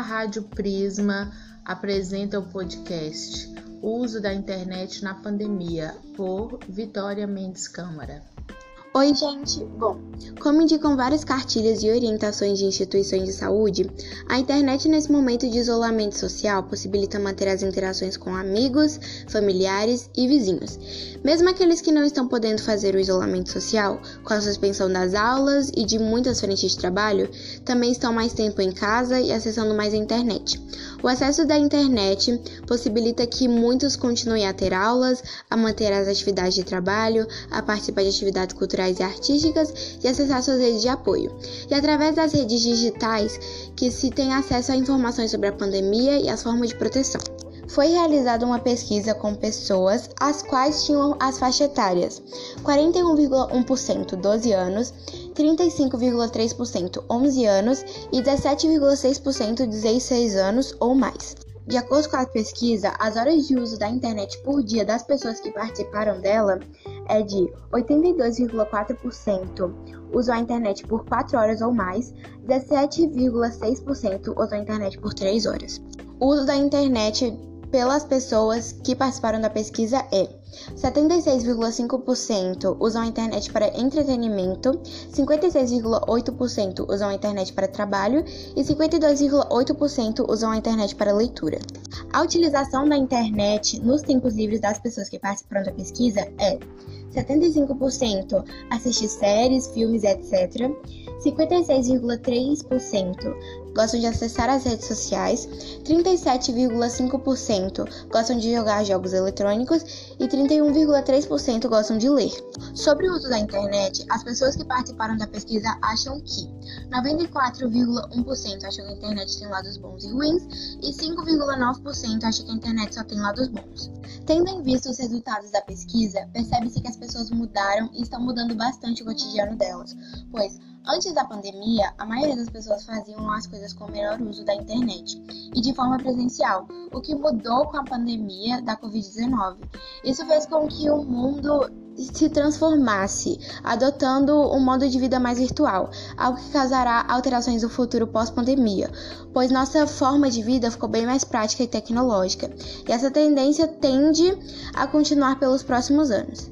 Rádio Prisma apresenta o podcast uso da internet na pandemia, por Vitória Mendes Câmara. Oi, gente! Bom, como indicam várias cartilhas e orientações de instituições de saúde, a internet nesse momento de isolamento social possibilita manter as interações com amigos, familiares e vizinhos. Mesmo aqueles que não estão podendo fazer o isolamento social, com a suspensão das aulas e de muitas frentes de trabalho, também estão mais tempo em casa e acessando mais a internet. O acesso da internet possibilita que muitos continuem a ter aulas, a manter as atividades de trabalho, a participar de atividades culturais e artísticas e acessar suas redes de apoio. E através das redes digitais que se tem acesso a informações sobre a pandemia e as formas de proteção. Foi realizada uma pesquisa com pessoas as quais tinham as faixas etárias 41,1% 12 anos, 35,3% 11 anos e 17,6% 16 anos ou mais. De acordo com a pesquisa, as horas de uso da internet por dia das pessoas que participaram dela é de 82,4% usam a internet por 4 horas ou mais, 17,6% usam a internet por 3 horas. O uso da internet pelas pessoas que participaram da pesquisa é 76,5% usam a internet para entretenimento, 56,8% usam a internet para trabalho e 52,8% usam a internet para leitura. A utilização da internet nos tempos livres das pessoas que participaram da pesquisa é 75% assistir séries, filmes, etc. 56,3% gostam de acessar as redes sociais, 37,5% gostam de jogar jogos eletrônicos e 31,3% gostam de ler. Sobre o uso da internet, as pessoas que participaram da pesquisa acham que 94,1% acham que a internet tem lados bons e ruins e 5,9% acham que a internet só tem lados bons. Tendo em vista os resultados da pesquisa, percebe-se que as pessoas mudaram e estão mudando bastante o cotidiano delas, pois Antes da pandemia, a maioria das pessoas faziam as coisas com o melhor uso da internet e de forma presencial, o que mudou com a pandemia da Covid-19. Isso fez com que o mundo se transformasse, adotando um modo de vida mais virtual, algo que causará alterações no futuro pós-pandemia, pois nossa forma de vida ficou bem mais prática e tecnológica, e essa tendência tende a continuar pelos próximos anos.